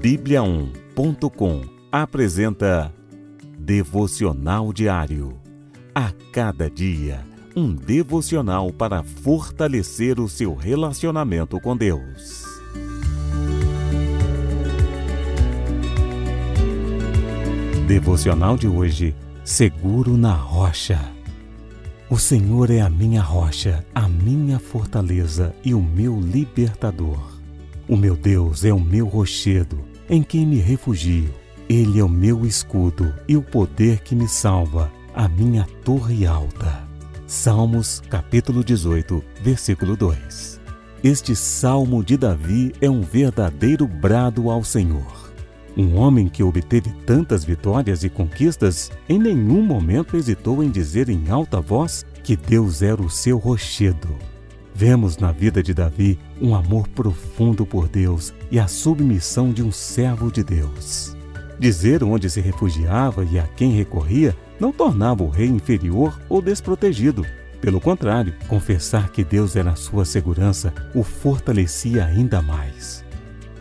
Bíblia1.com apresenta Devocional Diário. A cada dia, um devocional para fortalecer o seu relacionamento com Deus. Devocional de hoje: Seguro na Rocha. O Senhor é a minha rocha, a minha fortaleza e o meu libertador. O meu Deus é o meu rochedo, em quem me refugio. Ele é o meu escudo e o poder que me salva, a minha torre alta. Salmos, capítulo 18, versículo 2. Este salmo de Davi é um verdadeiro brado ao Senhor. Um homem que obteve tantas vitórias e conquistas, em nenhum momento hesitou em dizer em alta voz que Deus era o seu rochedo Vemos na vida de Davi um amor profundo por Deus e a submissão de um servo de Deus. Dizer onde se refugiava e a quem recorria não tornava o rei inferior ou desprotegido. Pelo contrário, confessar que Deus era sua segurança o fortalecia ainda mais.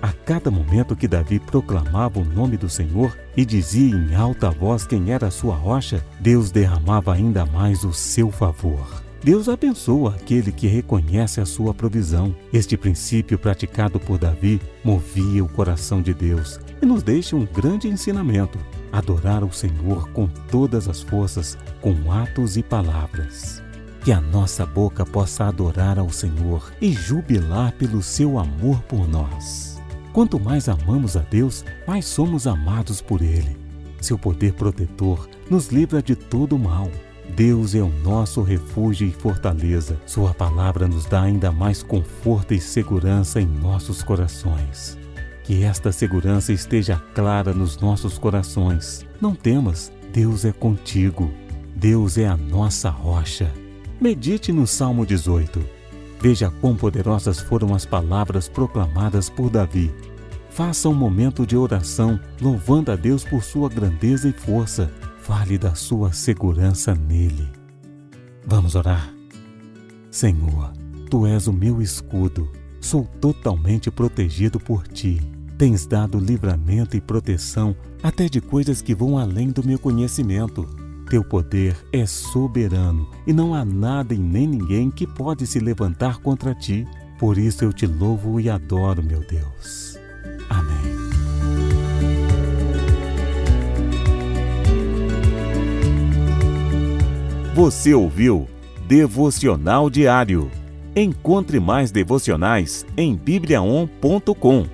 A cada momento que Davi proclamava o nome do Senhor e dizia em alta voz quem era sua rocha, Deus derramava ainda mais o seu favor. Deus abençoa aquele que reconhece a sua provisão. Este princípio praticado por Davi movia o coração de Deus e nos deixa um grande ensinamento: adorar o Senhor com todas as forças, com atos e palavras. Que a nossa boca possa adorar ao Senhor e jubilar pelo seu amor por nós. Quanto mais amamos a Deus, mais somos amados por Ele. Seu poder protetor nos livra de todo mal Deus é o nosso refúgio e fortaleza. Sua palavra nos dá ainda mais conforto e segurança em nossos corações. Que esta segurança esteja clara nos nossos corações. Não temas, Deus é contigo. Deus é a nossa rocha. Medite no Salmo 18. Veja quão poderosas foram as palavras proclamadas por Davi. Faça um momento de oração, louvando a Deus por sua grandeza e força Fale da sua segurança nele. Vamos orar? Senhor, tu és o meu escudo. Sou totalmente protegido por ti. Tens dado livramento e proteção até de coisas que vão além do meu conhecimento. Teu poder é soberano e não há nada e nem ninguém que pode se levantar contra ti. Por isso eu te louvo e adoro, meu Deus. Você ouviu Devocional Diário. Encontre mais devocionais em bibliaon.com,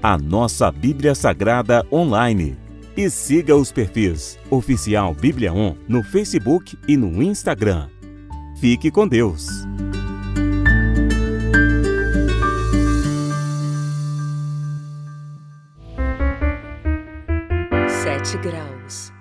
a nossa Bíblia Sagrada online. E siga os perfis Oficial Bíblia On no Facebook e no Instagram. Fique com Deus. Sete graus.